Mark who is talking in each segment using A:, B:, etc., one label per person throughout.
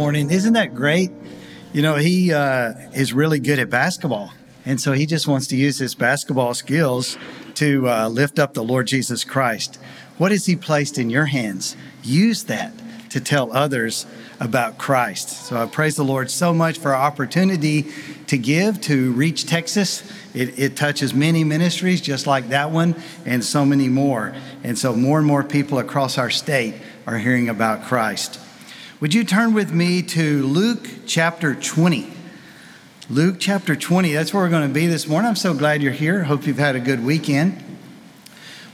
A: morning. Isn't that great? You know, he uh, is really good at basketball. And so he just wants to use his basketball skills to uh, lift up the Lord Jesus Christ. What has he placed in your hands? Use that to tell others about Christ. So I praise the Lord so much for our opportunity to give to Reach Texas. It, it, touches many ministries just like that one and so many more. And so more and more people across our state are hearing about Christ. Would you turn with me to Luke chapter 20? Luke chapter 20, that's where we're going to be this morning. I'm so glad you're here. Hope you've had a good weekend.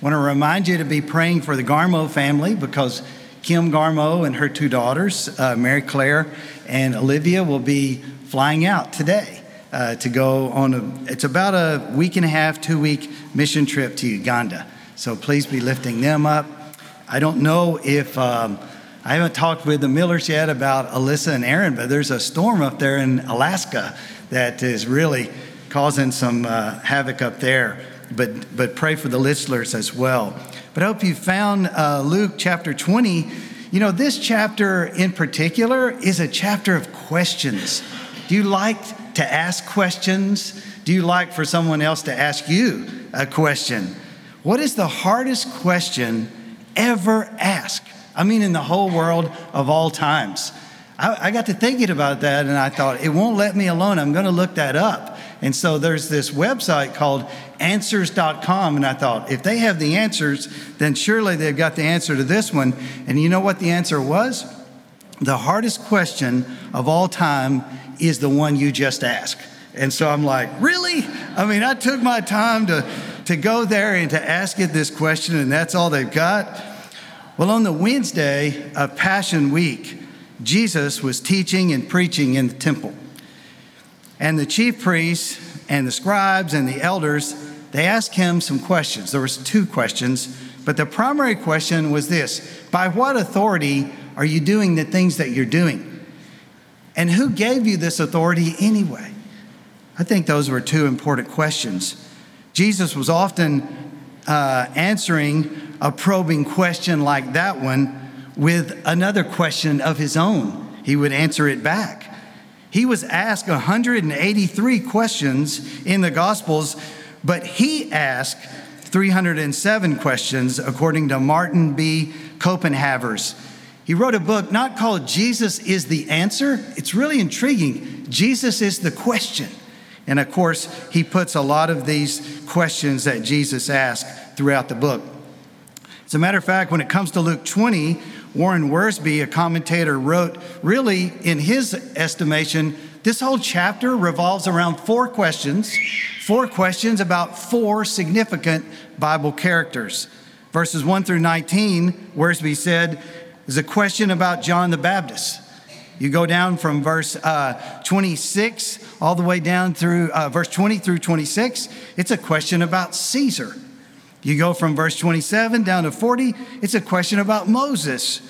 A: Want to remind you to be praying for the Garmo family because Kim Garmo and her two daughters, uh, Mary Claire and Olivia, will be flying out today uh, to go on a, it's about a week and a half, two week mission trip to Uganda. So please be lifting them up. I don't know if, um, I haven't talked with the Millers yet about Alyssa and Aaron, but there's a storm up there in Alaska that is really causing some uh, havoc up there. But, but pray for the Litzlers as well. But I hope you found uh, Luke chapter 20. You know, this chapter in particular is a chapter of questions. Do you like to ask questions? Do you like for someone else to ask you a question? What is the hardest question ever asked? I mean, in the whole world of all times. I, I got to thinking about that and I thought, it won't let me alone. I'm going to look that up. And so there's this website called answers.com. And I thought, if they have the answers, then surely they've got the answer to this one. And you know what the answer was? The hardest question of all time is the one you just asked. And so I'm like, really? I mean, I took my time to, to go there and to ask it this question, and that's all they've got. Well, on the Wednesday of Passion Week, Jesus was teaching and preaching in the temple. And the chief priests and the scribes and the elders, they asked him some questions. There was two questions, but the primary question was this By what authority are you doing the things that you're doing? And who gave you this authority anyway? I think those were two important questions. Jesus was often uh, answering a probing question like that one with another question of his own. He would answer it back. He was asked 183 questions in the Gospels, but he asked 307 questions, according to Martin B. Copenhavers. He wrote a book not called Jesus is the Answer. It's really intriguing. Jesus is the question. And of course, he puts a lot of these questions that Jesus asked throughout the book. As a matter of fact, when it comes to Luke 20, Warren Wiersbe, a commentator, wrote really, in his estimation, this whole chapter revolves around four questions, four questions about four significant Bible characters. Verses 1 through 19, Wiersbe said, is a question about John the Baptist. You go down from verse uh, 26 all the way down through uh, verse 20 through 26, it's a question about Caesar. You go from verse 27 down to 40, it's a question about Moses.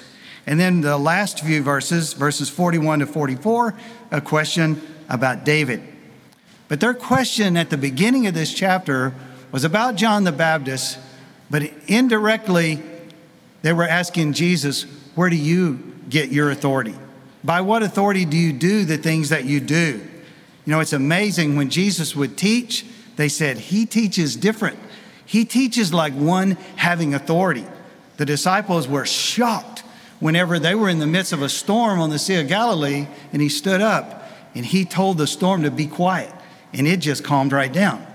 A: And then the last few verses, verses 41 to 44, a question about David. But their question at the beginning of this chapter was about John the Baptist, but indirectly, they were asking Jesus, Where do you get your authority? By what authority do you do the things that you do? You know, it's amazing when Jesus would teach, they said, He teaches different. He teaches like one having authority. The disciples were shocked whenever they were in the midst of a storm on the Sea of Galilee and he stood up and he told the storm to be quiet and it just calmed right down.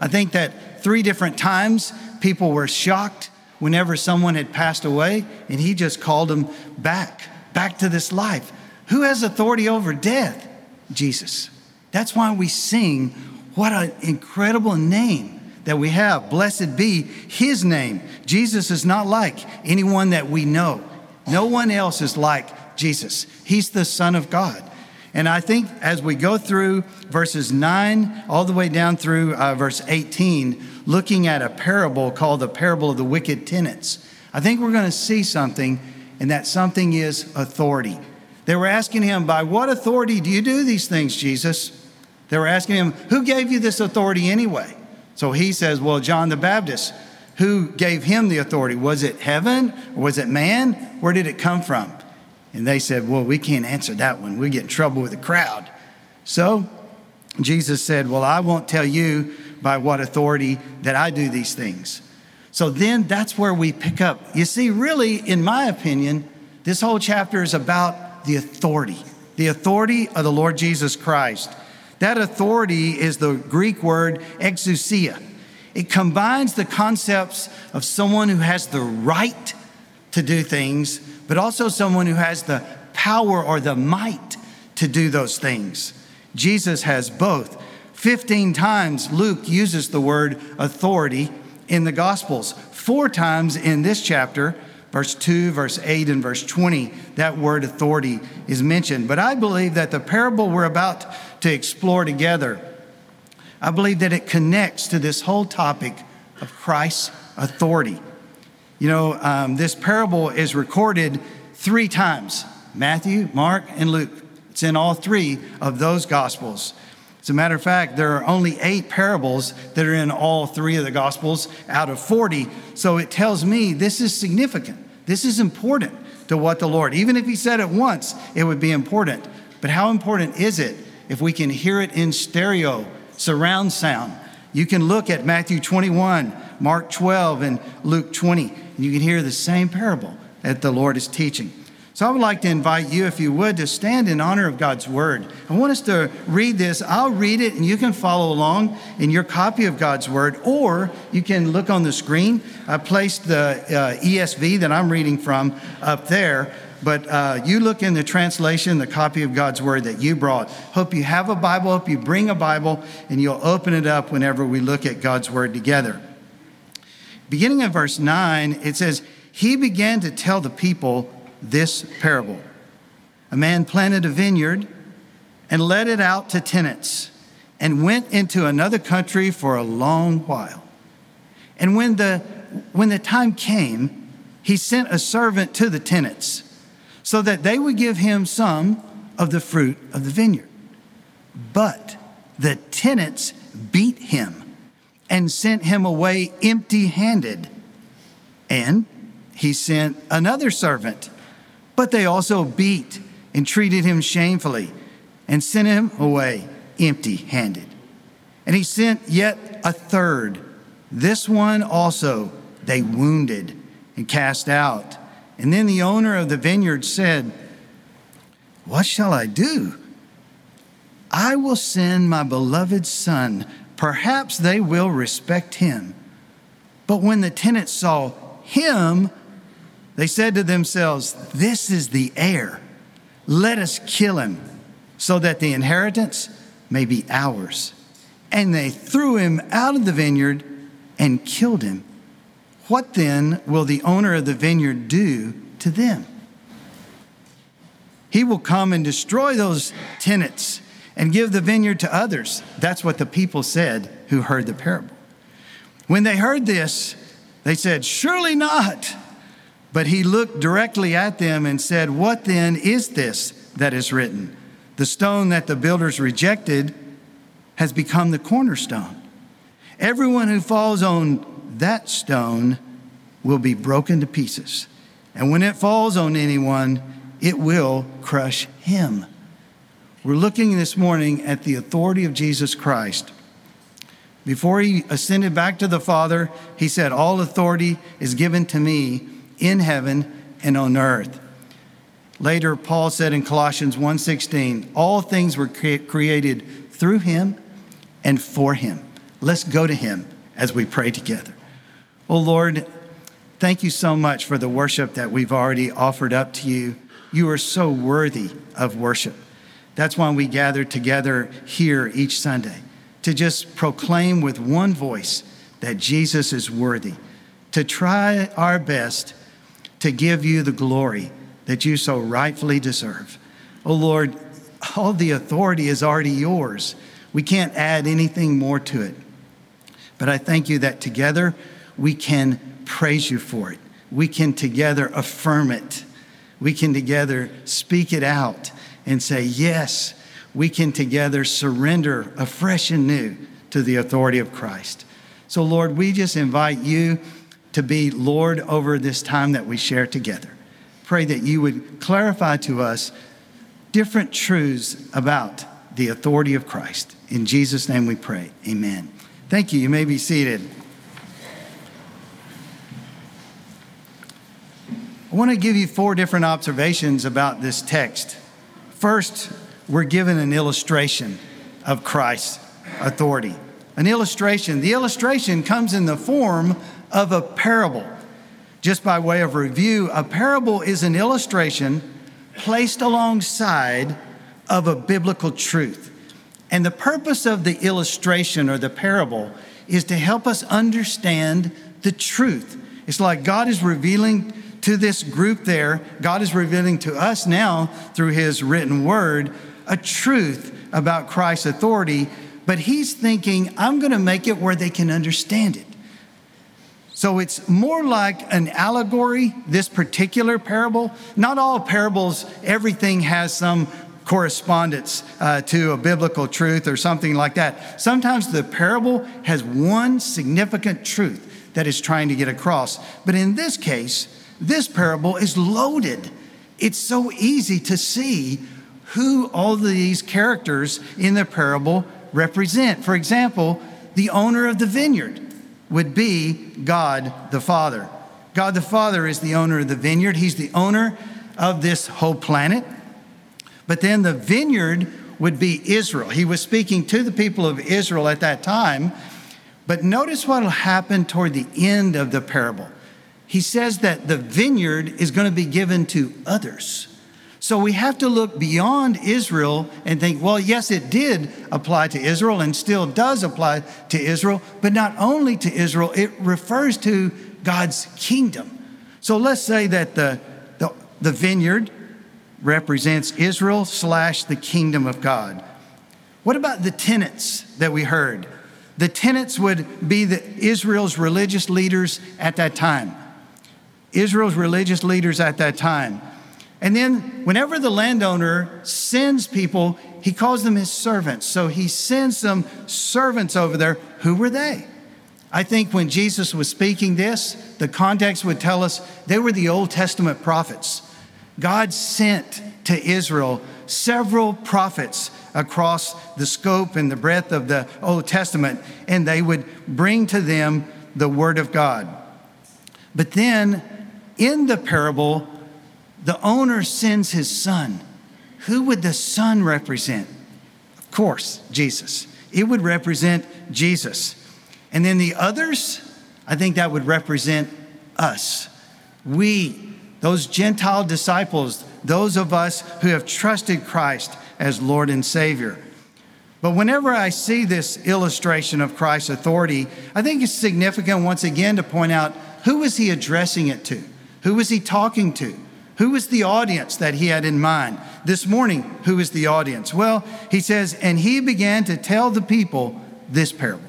A: I think that three different times people were shocked whenever someone had passed away and he just called them back, back to this life. Who has authority over death? Jesus. That's why we sing, What an incredible name that we have. Blessed be his name. Jesus is not like anyone that we know. No one else is like Jesus. He's the Son of God. And I think as we go through verses 9 all the way down through uh, verse 18, looking at a parable called the parable of the wicked tenants, I think we're going to see something, and that something is authority. They were asking him, By what authority do you do these things, Jesus? They were asking him, Who gave you this authority anyway? So he says, Well, John the Baptist, who gave him the authority? Was it heaven or was it man? Where did it come from? And they said, Well, we can't answer that one. We get in trouble with the crowd. So Jesus said, Well, I won't tell you by what authority that I do these things. So then that's where we pick up. You see, really, in my opinion, this whole chapter is about the authority, the authority of the Lord Jesus Christ. That authority is the Greek word exousia. It combines the concepts of someone who has the right to do things, but also someone who has the power or the might to do those things. Jesus has both. 15 times Luke uses the word authority in the Gospels. Four times in this chapter, verse 2, verse 8, and verse 20, that word authority is mentioned. But I believe that the parable we're about to explore together, I believe that it connects to this whole topic of Christ's authority. You know, um, this parable is recorded three times Matthew, Mark, and Luke. It's in all three of those Gospels. As a matter of fact, there are only eight parables that are in all three of the Gospels out of 40. So it tells me this is significant. This is important to what the Lord, even if He said it once, it would be important. But how important is it if we can hear it in stereo, surround sound? You can look at Matthew 21, Mark 12, and Luke 20, and you can hear the same parable that the Lord is teaching. So I would like to invite you, if you would, to stand in honor of God's word. I want us to read this. I'll read it and you can follow along in your copy of God's word, or you can look on the screen. I placed the uh, ESV that I'm reading from up there. But uh, you look in the translation, the copy of God's word that you brought. Hope you have a Bible. Hope you bring a Bible and you'll open it up whenever we look at God's word together. Beginning in verse 9, it says, He began to tell the people this parable. A man planted a vineyard and let it out to tenants and went into another country for a long while. And when the, when the time came, he sent a servant to the tenants so that they would give him some of the fruit of the vineyard. But the tenants beat him and sent him away empty handed. And he sent another servant but they also beat and treated him shamefully and sent him away empty handed. And he sent yet a third. This one also they wounded and cast out. And then the owner of the vineyard said, What shall I do? I will send my beloved son. Perhaps they will respect him. But when the tenants saw him, they said to themselves, This is the heir. Let us kill him so that the inheritance may be ours. And they threw him out of the vineyard and killed him. What then will the owner of the vineyard do to them? He will come and destroy those tenants and give the vineyard to others. That's what the people said who heard the parable. When they heard this, they said, Surely not. But he looked directly at them and said, What then is this that is written? The stone that the builders rejected has become the cornerstone. Everyone who falls on that stone will be broken to pieces. And when it falls on anyone, it will crush him. We're looking this morning at the authority of Jesus Christ. Before he ascended back to the Father, he said, All authority is given to me in heaven and on earth. Later, Paul said in Colossians 1:16, all things were created through him and for him. Let's go to him as we pray together. Oh Lord, thank you so much for the worship that we've already offered up to you. You are so worthy of worship. That's why we gather together here each Sunday to just proclaim with one voice that Jesus is worthy, to try our best to give you the glory that you so rightfully deserve. Oh Lord, all the authority is already yours. We can't add anything more to it. But I thank you that together we can praise you for it. We can together affirm it. We can together speak it out and say, Yes, we can together surrender afresh and new to the authority of Christ. So, Lord, we just invite you to be Lord over this time that we share together. pray that you would clarify to us different truths about the authority of Christ. In Jesus' name we pray. Amen. Thank you. You may be seated. I want to give you four different observations about this text. First, we're given an illustration of Christ's authority. An illustration. The illustration comes in the form of a parable. Just by way of review, a parable is an illustration placed alongside of a biblical truth. And the purpose of the illustration or the parable is to help us understand the truth. It's like God is revealing to this group there, God is revealing to us now through His written word a truth about Christ's authority, but He's thinking, I'm going to make it where they can understand it. So it's more like an allegory, this particular parable. Not all parables, everything has some correspondence uh, to a biblical truth or something like that. Sometimes the parable has one significant truth that is trying to get across. But in this case, this parable is loaded. It's so easy to see who all these characters in the parable represent. For example, the owner of the vineyard would be God the Father. God the Father is the owner of the vineyard, He's the owner of this whole planet. But then the vineyard would be Israel. He was speaking to the people of Israel at that time. But notice what will happen toward the end of the parable. He says that the vineyard is going to be given to others. So we have to look beyond Israel and think, well, yes, it did apply to Israel and still does apply to Israel, but not only to Israel, it refers to God's kingdom. So let's say that the, the, the vineyard represents Israel slash the kingdom of God. What about the tenants that we heard? The tenants would be the Israel's religious leaders at that time. Israel's religious leaders at that time. And then, whenever the landowner sends people, he calls them his servants. So he sends some servants over there. Who were they? I think when Jesus was speaking this, the context would tell us they were the Old Testament prophets. God sent to Israel several prophets across the scope and the breadth of the Old Testament, and they would bring to them the Word of God. But then, in the parable, the owner sends his son. Who would the son represent? Of course, Jesus. It would represent Jesus. And then the others, I think that would represent us. We, those Gentile disciples, those of us who have trusted Christ as Lord and Savior. But whenever I see this illustration of Christ's authority, I think it's significant once again to point out who was he addressing it to? Who was he talking to? Who was the audience that he had in mind? This morning, who is the audience? Well, he says, and he began to tell the people this parable.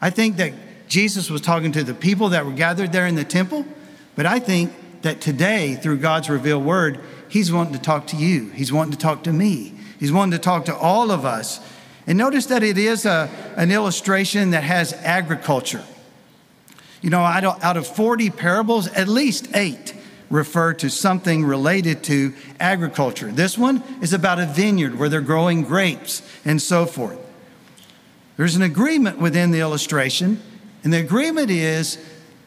A: I think that Jesus was talking to the people that were gathered there in the temple, but I think that today, through God's revealed word, he's wanting to talk to you. He's wanting to talk to me. He's wanting to talk to all of us. And notice that it is a, an illustration that has agriculture. You know, out of 40 parables, at least eight refer to something related to agriculture. This one is about a vineyard where they're growing grapes and so forth. There's an agreement within the illustration, and the agreement is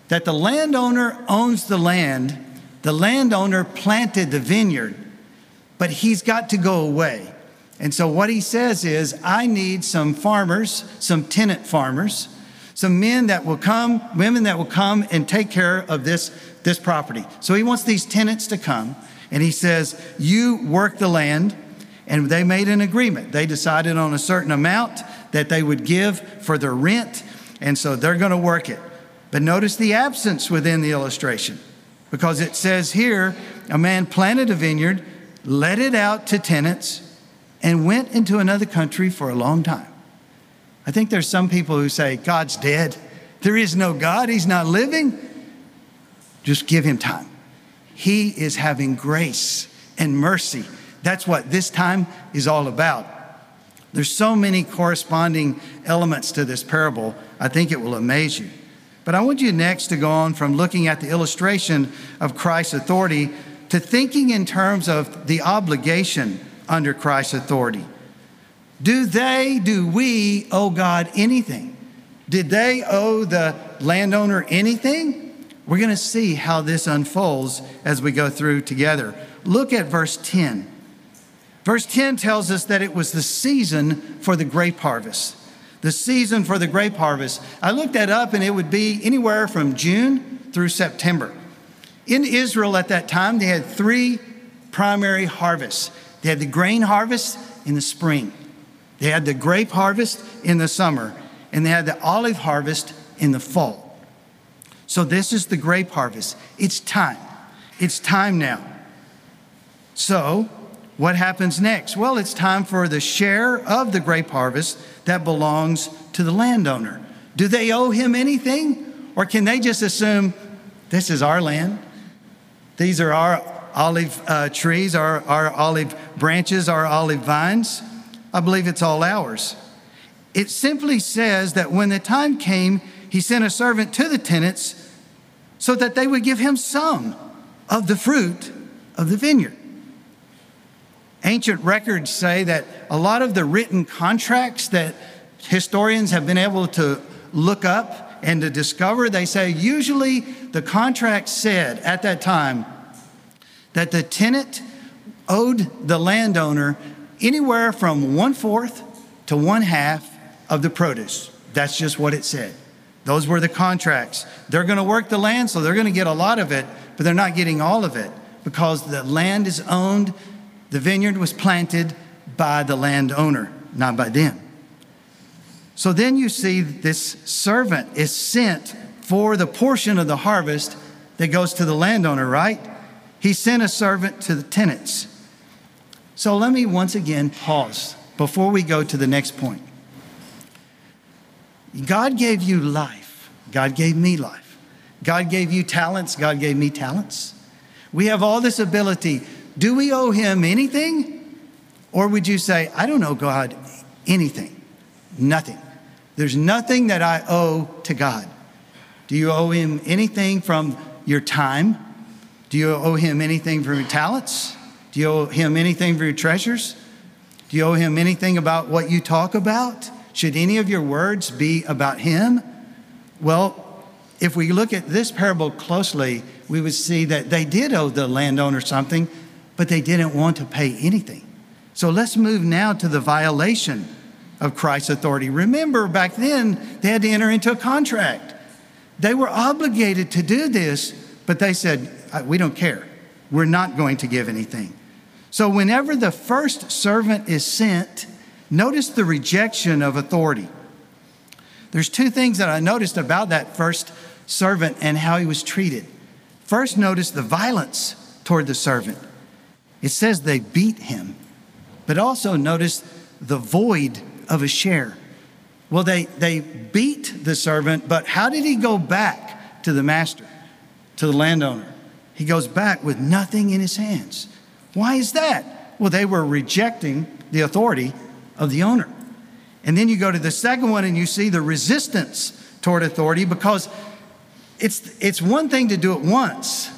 A: that the landowner owns the land, the landowner planted the vineyard, but he's got to go away. And so what he says is, I need some farmers, some tenant farmers, some men that will come, women that will come and take care of this this property. So he wants these tenants to come and he says, You work the land. And they made an agreement. They decided on a certain amount that they would give for their rent. And so they're going to work it. But notice the absence within the illustration because it says here a man planted a vineyard, let it out to tenants, and went into another country for a long time. I think there's some people who say, God's dead. There is no God. He's not living. Just give him time. He is having grace and mercy. That's what this time is all about. There's so many corresponding elements to this parable. I think it will amaze you. But I want you next to go on from looking at the illustration of Christ's authority to thinking in terms of the obligation under Christ's authority. Do they, do we owe God anything? Did they owe the landowner anything? We're going to see how this unfolds as we go through together. Look at verse 10. Verse 10 tells us that it was the season for the grape harvest. The season for the grape harvest. I looked that up and it would be anywhere from June through September. In Israel at that time, they had three primary harvests they had the grain harvest in the spring, they had the grape harvest in the summer, and they had the olive harvest in the fall. So, this is the grape harvest. It's time. It's time now. So, what happens next? Well, it's time for the share of the grape harvest that belongs to the landowner. Do they owe him anything? Or can they just assume this is our land? These are our olive uh, trees, our, our olive branches, our olive vines. I believe it's all ours. It simply says that when the time came, he sent a servant to the tenants so that they would give him some of the fruit of the vineyard. Ancient records say that a lot of the written contracts that historians have been able to look up and to discover, they say usually the contract said at that time that the tenant owed the landowner anywhere from one fourth to one half of the produce. That's just what it said. Those were the contracts. They're going to work the land, so they're going to get a lot of it, but they're not getting all of it because the land is owned the vineyard was planted by the landowner, not by them. So then you see this servant is sent for the portion of the harvest that goes to the landowner, right? He sent a servant to the tenants. So let me once again pause before we go to the next point. God gave you life. God gave me life. God gave you talents. God gave me talents. We have all this ability do we owe him anything? Or would you say, I don't owe God anything? Nothing. There's nothing that I owe to God. Do you owe him anything from your time? Do you owe him anything from your talents? Do you owe him anything for your treasures? Do you owe him anything about what you talk about? Should any of your words be about him? Well, if we look at this parable closely, we would see that they did owe the landowner something but they didn't want to pay anything. So let's move now to the violation of Christ's authority. Remember, back then, they had to enter into a contract. They were obligated to do this, but they said, uh, We don't care. We're not going to give anything. So, whenever the first servant is sent, notice the rejection of authority. There's two things that I noticed about that first servant and how he was treated. First, notice the violence toward the servant. It says they beat him, but also notice the void of a share. Well, they, they beat the servant, but how did he go back to the master, to the landowner? He goes back with nothing in his hands. Why is that? Well, they were rejecting the authority of the owner. And then you go to the second one and you see the resistance toward authority because it's, it's one thing to do it once,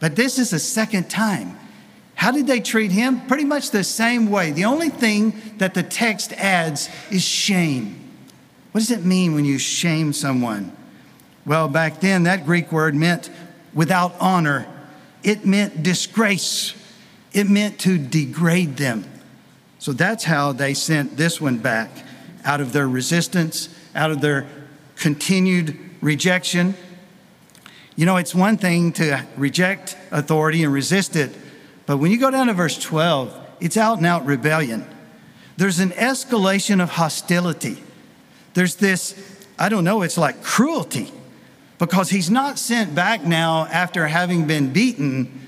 A: but this is a second time. How did they treat him? Pretty much the same way. The only thing that the text adds is shame. What does it mean when you shame someone? Well, back then, that Greek word meant without honor, it meant disgrace, it meant to degrade them. So that's how they sent this one back out of their resistance, out of their continued rejection. You know, it's one thing to reject authority and resist it, but when you go down to verse 12, it's out and out rebellion. There's an escalation of hostility. There's this, I don't know, it's like cruelty because he's not sent back now after having been beaten.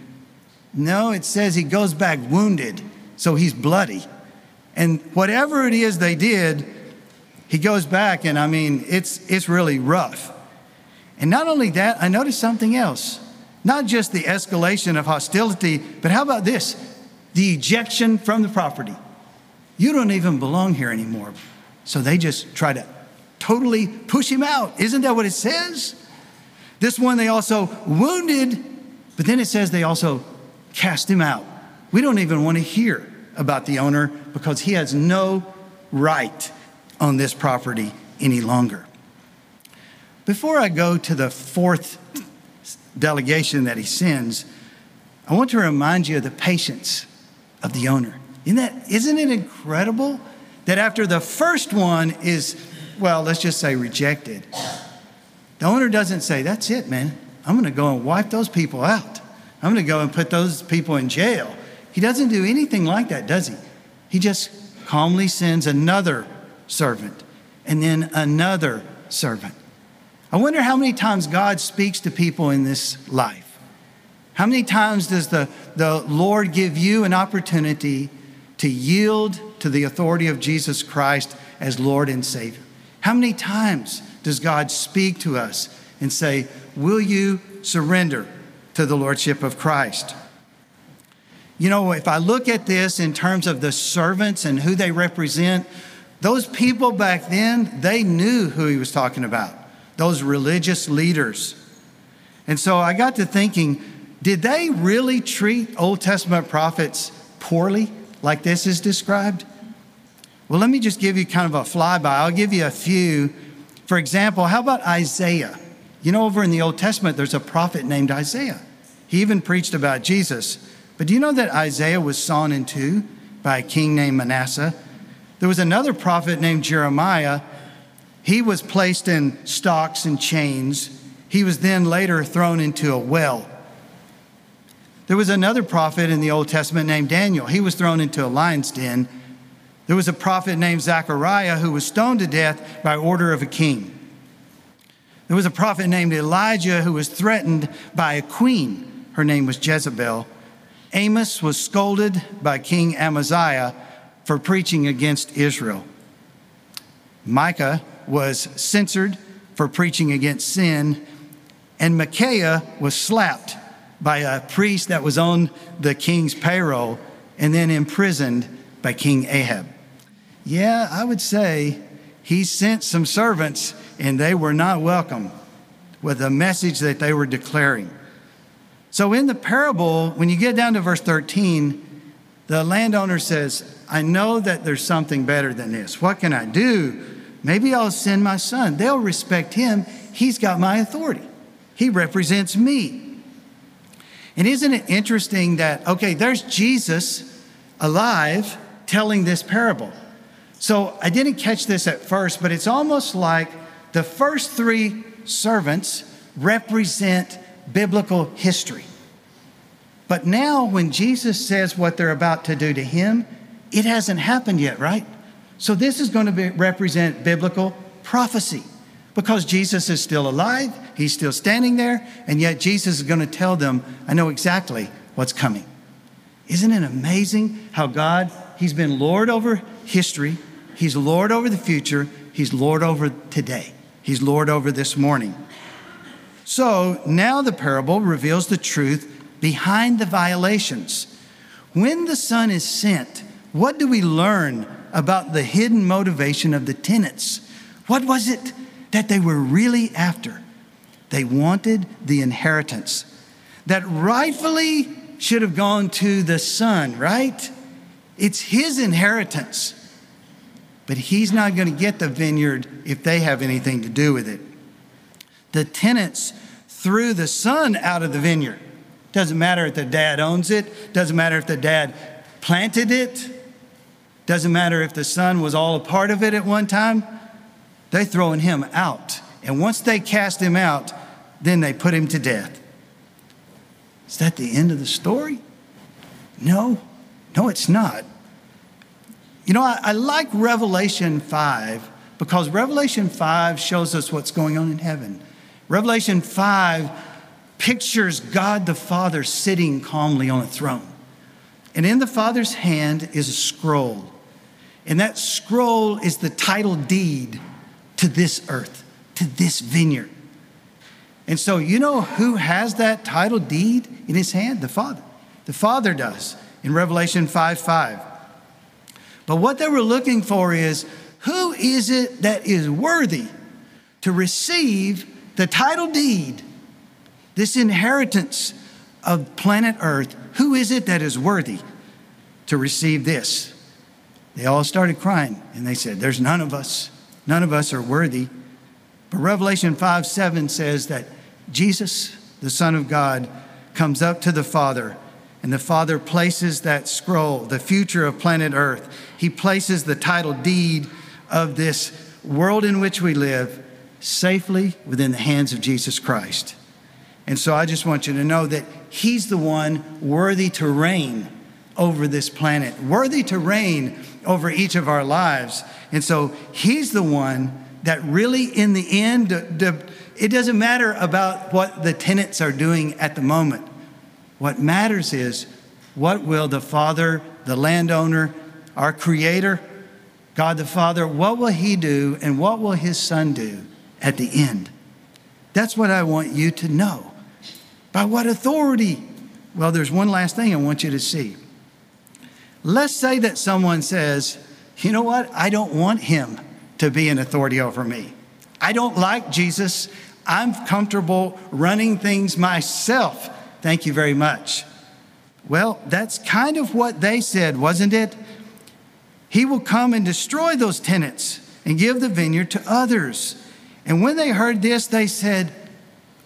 A: No, it says he goes back wounded, so he's bloody. And whatever it is they did, he goes back, and I mean, it's, it's really rough. And not only that, I noticed something else. Not just the escalation of hostility, but how about this? The ejection from the property. You don't even belong here anymore. So they just try to totally push him out. Isn't that what it says? This one they also wounded, but then it says they also cast him out. We don't even want to hear about the owner because he has no right on this property any longer. Before I go to the fourth delegation that he sends, I want to remind you of the patience of the owner. Isn't, that, isn't it incredible that after the first one is, well, let's just say rejected, the owner doesn't say, That's it, man. I'm going to go and wipe those people out. I'm going to go and put those people in jail. He doesn't do anything like that, does he? He just calmly sends another servant and then another servant. I wonder how many times God speaks to people in this life. How many times does the, the Lord give you an opportunity to yield to the authority of Jesus Christ as Lord and Savior? How many times does God speak to us and say, Will you surrender to the Lordship of Christ? You know, if I look at this in terms of the servants and who they represent, those people back then, they knew who he was talking about, those religious leaders. And so I got to thinking, did they really treat Old Testament prophets poorly, like this is described? Well, let me just give you kind of a flyby. I'll give you a few. For example, how about Isaiah? You know, over in the Old Testament, there's a prophet named Isaiah. He even preached about Jesus. But do you know that Isaiah was sawn in two by a king named Manasseh? There was another prophet named Jeremiah. He was placed in stocks and chains. He was then later thrown into a well. There was another prophet in the Old Testament named Daniel. He was thrown into a lion's den. There was a prophet named Zechariah who was stoned to death by order of a king. There was a prophet named Elijah who was threatened by a queen. Her name was Jezebel. Amos was scolded by King Amaziah for preaching against Israel. Micah was censored for preaching against sin, and Micaiah was slapped by a priest that was on the king's payroll and then imprisoned by King Ahab. Yeah, I would say he sent some servants and they were not welcome with the message that they were declaring. So in the parable, when you get down to verse 13, the landowner says, I know that there's something better than this. What can I do? Maybe I'll send my son. They'll respect him. He's got my authority, he represents me. And isn't it interesting that, okay, there's Jesus alive telling this parable. So I didn't catch this at first, but it's almost like the first three servants represent biblical history. But now, when Jesus says what they're about to do to him, it hasn't happened yet, right? So, this is going to be, represent biblical prophecy because Jesus is still alive, he's still standing there, and yet Jesus is going to tell them, I know exactly what's coming. Isn't it amazing how God, he's been Lord over history, he's Lord over the future, he's Lord over today, he's Lord over this morning. So now the parable reveals the truth behind the violations. When the Son is sent, what do we learn about the hidden motivation of the tenants? What was it that they were really after? They wanted the inheritance that rightfully should have gone to the Son, right? It's his inheritance. But he's not going to get the vineyard if they have anything to do with it the tenants threw the son out of the vineyard. Doesn't matter if the dad owns it, doesn't matter if the dad planted it, doesn't matter if the son was all a part of it at one time. They're throwing him out. And once they cast him out, then they put him to death. Is that the end of the story? No, no, it's not. You know, I, I like Revelation 5 because Revelation 5 shows us what's going on in heaven. Revelation 5 pictures God the Father sitting calmly on a throne. And in the Father's hand is a scroll. And that scroll is the title deed to this earth, to this vineyard. And so, you know who has that title deed in his hand? The Father. The Father does in Revelation 5 5. But what they were looking for is who is it that is worthy to receive the title deed, this inheritance of planet Earth, Who is it that is worthy to receive this? They all started crying and they said, There's none of us. None of us are worthy. But Revelation 5 7 says that Jesus, the Son of God, comes up to the Father, and the Father places that scroll, the future of planet Earth. He places the title deed of this world in which we live safely within the hands of Jesus Christ. And so I just want you to know that He's the one worthy to reign over this planet, worthy to reign over each of our lives. And so He's the one that really, in the end, it doesn't matter about what the tenants are doing at the moment. What matters is what will the Father, the landowner, our Creator, God the Father, what will He do and what will His Son do at the end? That's what I want you to know. By what authority? Well, there's one last thing I want you to see. Let's say that someone says, you know what? I don't want him to be an authority over me. I don't like Jesus. I'm comfortable running things myself. Thank you very much. Well, that's kind of what they said, wasn't it? He will come and destroy those tenants and give the vineyard to others. And when they heard this, they said,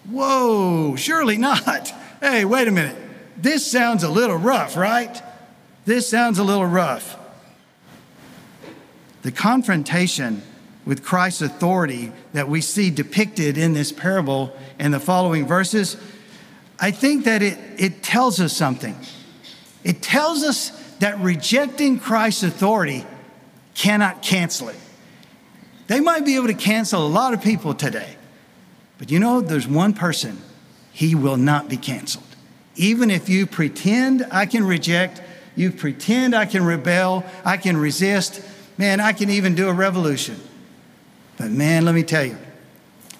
A: Whoa, surely not. Hey, wait a minute. This sounds a little rough, right? This sounds a little rough. The confrontation with Christ's authority that we see depicted in this parable and the following verses, I think that it, it tells us something. It tells us that rejecting Christ's authority cannot cancel it. They might be able to cancel a lot of people today. But you know, there's one person, he will not be canceled. Even if you pretend I can reject, you pretend I can rebel, I can resist, man, I can even do a revolution. But man, let me tell you,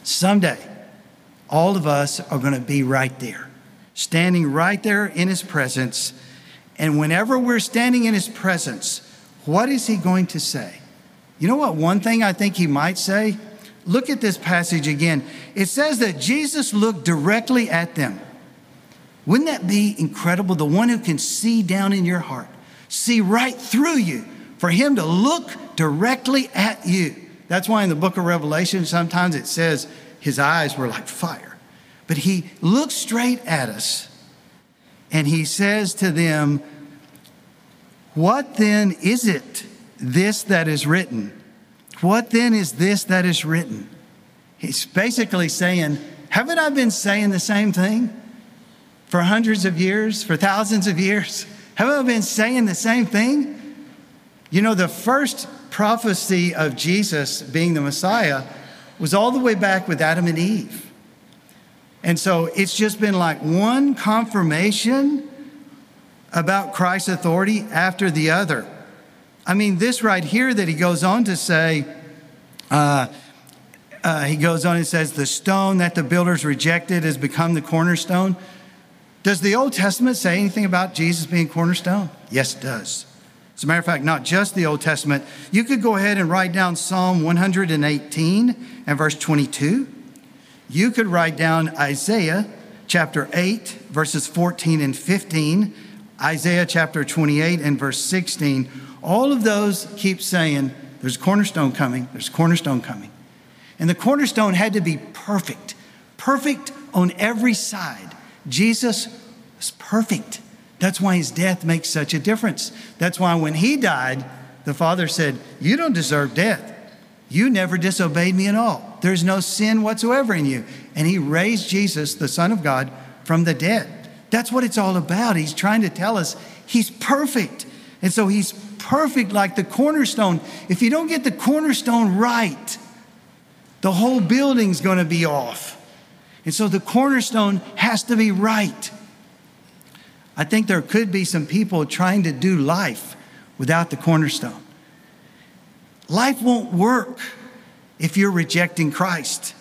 A: someday, all of us are going to be right there, standing right there in his presence. And whenever we're standing in his presence, what is he going to say? You know what? One thing I think he might say Look at this passage again. It says that Jesus looked directly at them. Wouldn't that be incredible? The one who can see down in your heart, see right through you, for him to look directly at you. That's why in the book of Revelation, sometimes it says his eyes were like fire. But he looks straight at us and he says to them, What then is it, this that is written? What then is this that is written? He's basically saying, Haven't I been saying the same thing for hundreds of years, for thousands of years? Haven't I been saying the same thing? You know, the first prophecy of Jesus being the Messiah was all the way back with Adam and Eve. And so it's just been like one confirmation about Christ's authority after the other. I mean, this right here that he goes on to say, uh, uh, he goes on and says, The stone that the builders rejected has become the cornerstone. Does the Old Testament say anything about Jesus being cornerstone? Yes, it does. As a matter of fact, not just the Old Testament. You could go ahead and write down Psalm 118 and verse 22. You could write down Isaiah chapter 8, verses 14 and 15, Isaiah chapter 28 and verse 16 all of those keep saying, there's a cornerstone coming, there's a cornerstone coming. And the cornerstone had to be perfect, perfect on every side. Jesus was perfect. That's why his death makes such a difference. That's why when he died, the Father said, You don't deserve death. You never disobeyed me at all. There's no sin whatsoever in you. And he raised Jesus, the Son of God, from the dead. That's what it's all about. He's trying to tell us he's perfect. And so he's perfect like the cornerstone. If you don't get the cornerstone right, the whole building's going to be off. And so the cornerstone has to be right. I think there could be some people trying to do life without the cornerstone. Life won't work if you're rejecting Christ.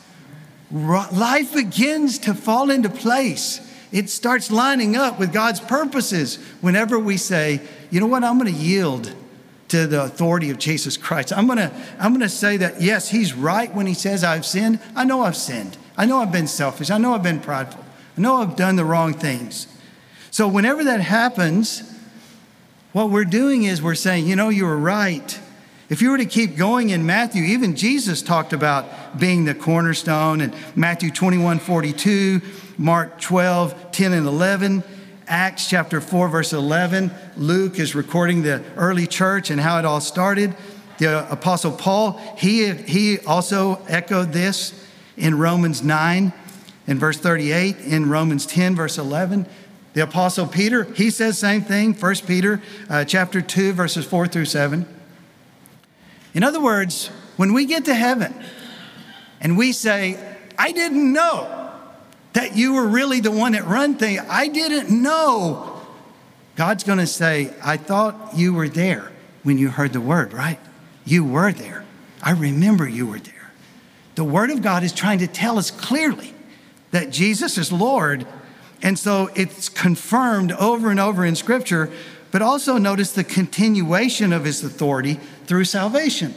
A: Life begins to fall into place. It starts lining up with God's purposes whenever we say, you know what, I'm going to yield to the authority of Jesus Christ. I'm going to I'm going to say that yes, he's right when he says I've sinned. I know I've sinned. I know I've been selfish. I know I've been prideful. I know I've done the wrong things. So, whenever that happens, what we're doing is we're saying, you know, you were right. If you were to keep going in Matthew, even Jesus talked about being the cornerstone in Matthew 21 42, Mark 12, 10 and 11. Acts chapter 4, verse 11. Luke is recording the early church and how it all started. The Apostle Paul, he, he also echoed this in Romans 9 and verse 38, in Romans 10, verse 11. The Apostle Peter, he says same thing, 1 Peter uh, chapter 2, verses 4 through 7. In other words, when we get to heaven and we say, I didn't know that you were really the one that run things. I didn't know. God's going to say, I thought you were there when you heard the word, right? You were there. I remember you were there. The word of God is trying to tell us clearly that Jesus is Lord. And so it's confirmed over and over in scripture, but also notice the continuation of his authority through salvation.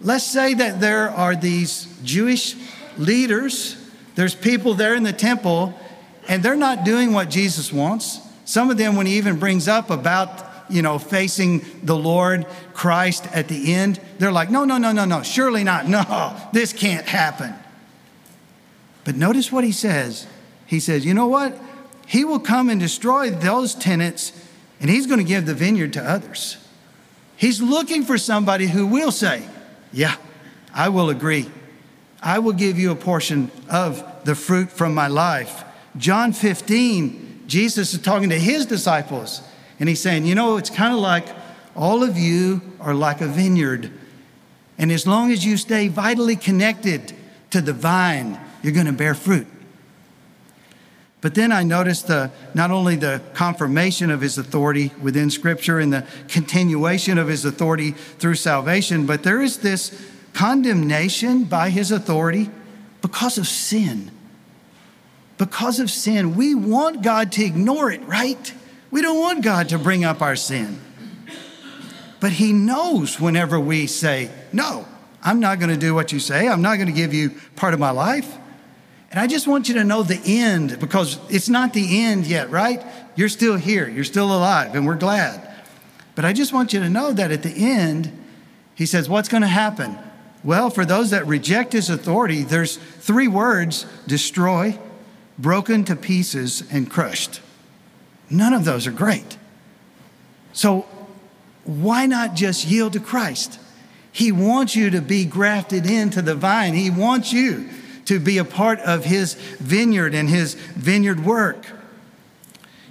A: Let's say that there are these Jewish leaders there's people there in the temple, and they're not doing what Jesus wants. Some of them, when he even brings up about, you know, facing the Lord Christ at the end, they're like, no, no, no, no, no, surely not. No, this can't happen. But notice what he says. He says, you know what? He will come and destroy those tenants, and he's going to give the vineyard to others. He's looking for somebody who will say, yeah, I will agree. I will give you a portion of the fruit from my life. John 15, Jesus is talking to his disciples, and he's saying, You know, it's kind of like all of you are like a vineyard. And as long as you stay vitally connected to the vine, you're going to bear fruit. But then I noticed the, not only the confirmation of his authority within Scripture and the continuation of his authority through salvation, but there is this condemnation by his authority because of sin. Because of sin. We want God to ignore it, right? We don't want God to bring up our sin. But he knows whenever we say, No, I'm not going to do what you say, I'm not going to give you part of my life. And I just want you to know the end because it's not the end yet, right? You're still here, you're still alive, and we're glad. But I just want you to know that at the end, he says, What's going to happen? Well, for those that reject his authority, there's three words destroy, broken to pieces, and crushed. None of those are great. So, why not just yield to Christ? He wants you to be grafted into the vine, He wants you to be a part of His vineyard and His vineyard work.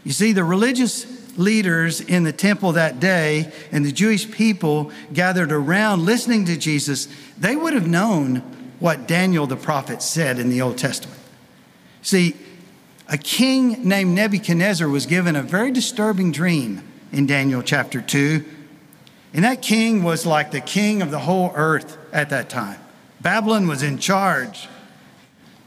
A: You see, the religious leaders in the temple that day and the Jewish people gathered around listening to Jesus, they would have known what Daniel the prophet said in the Old Testament. See, a king named Nebuchadnezzar was given a very disturbing dream in Daniel chapter 2. And that king was like the king of the whole earth at that time. Babylon was in charge.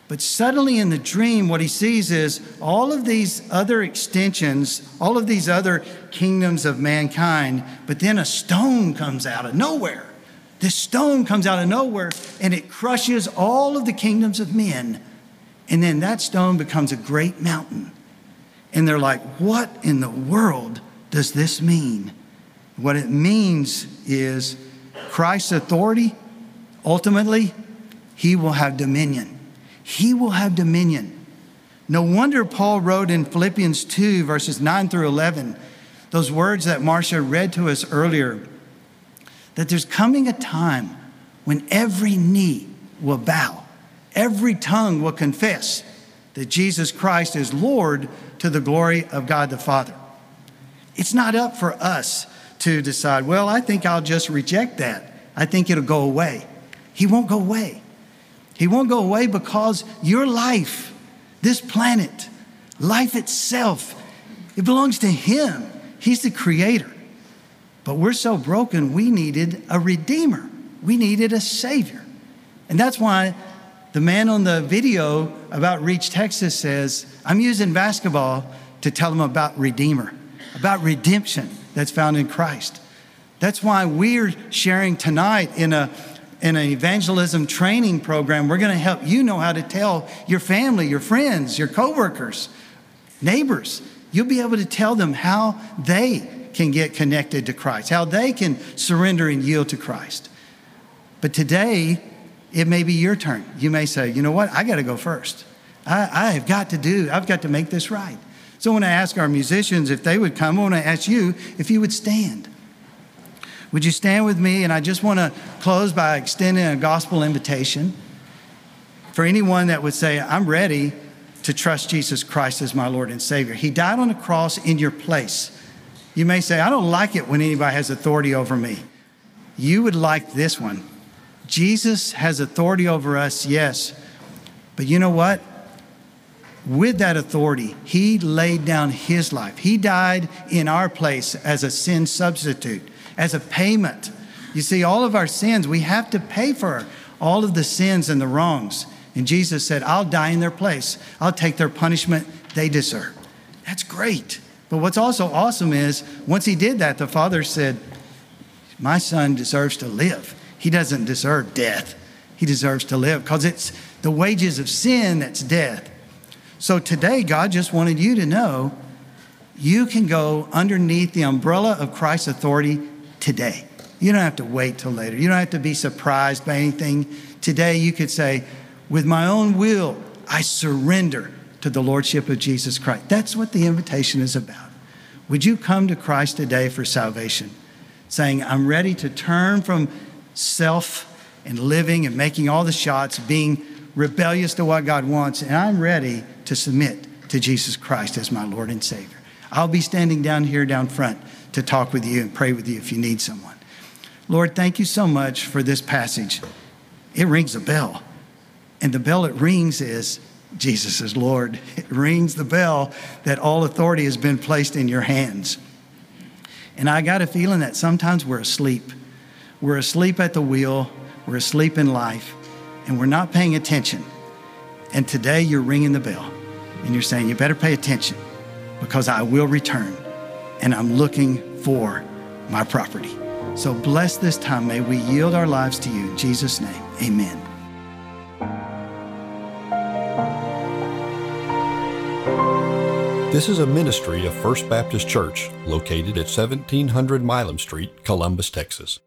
A: But suddenly in the dream, what he sees is all of these other extensions, all of these other kingdoms of mankind, but then a stone comes out of nowhere. This stone comes out of nowhere and it crushes all of the kingdoms of men. And then that stone becomes a great mountain. And they're like, what in the world does this mean? What it means is Christ's authority, ultimately, he will have dominion he will have dominion. No wonder Paul wrote in Philippians 2, verses 9 through 11, those words that Marcia read to us earlier, that there's coming a time when every knee will bow, every tongue will confess that Jesus Christ is Lord to the glory of God the Father. It's not up for us to decide, well, I think I'll just reject that. I think it'll go away. He won't go away. He won't go away because your life, this planet, life itself, it belongs to Him. He's the creator. But we're so broken, we needed a redeemer, we needed a savior. And that's why the man on the video about Reach Texas says, I'm using basketball to tell them about Redeemer, about redemption that's found in Christ. That's why we're sharing tonight in a in an evangelism training program, we're going to help you know how to tell your family, your friends, your coworkers, neighbors. you'll be able to tell them how they can get connected to Christ, how they can surrender and yield to Christ. But today, it may be your turn. You may say, you know what? I got to go first. I, I have got to do, I've got to make this right. So I ask our musicians if they would come, I want to ask you if you would stand. Would you stand with me? And I just want to close by extending a gospel invitation for anyone that would say, I'm ready to trust Jesus Christ as my Lord and Savior. He died on the cross in your place. You may say, I don't like it when anybody has authority over me. You would like this one. Jesus has authority over us, yes. But you know what? With that authority, He laid down His life. He died in our place as a sin substitute, as a payment. You see, all of our sins, we have to pay for all of the sins and the wrongs. And Jesus said, I'll die in their place. I'll take their punishment they deserve. That's great. But what's also awesome is once he did that, the father said, My son deserves to live. He doesn't deserve death. He deserves to live because it's the wages of sin that's death. So today, God just wanted you to know you can go underneath the umbrella of Christ's authority today. You don't have to wait till later. You don't have to be surprised by anything. Today, you could say, with my own will, I surrender to the Lordship of Jesus Christ. That's what the invitation is about. Would you come to Christ today for salvation, saying, I'm ready to turn from self and living and making all the shots, being rebellious to what God wants, and I'm ready to submit to Jesus Christ as my Lord and Savior. I'll be standing down here down front to talk with you and pray with you if you need someone. Lord, thank you so much for this passage. It rings a bell. And the bell it rings is Jesus is Lord. It rings the bell that all authority has been placed in your hands. And I got a feeling that sometimes we're asleep. We're asleep at the wheel, we're asleep in life, and we're not paying attention. And today you're ringing the bell and you're saying, You better pay attention because I will return and I'm looking for my property. So bless this time. May we yield our lives to you. In Jesus' name, amen.
B: This is a ministry of First Baptist Church located at 1700 Milam Street, Columbus, Texas.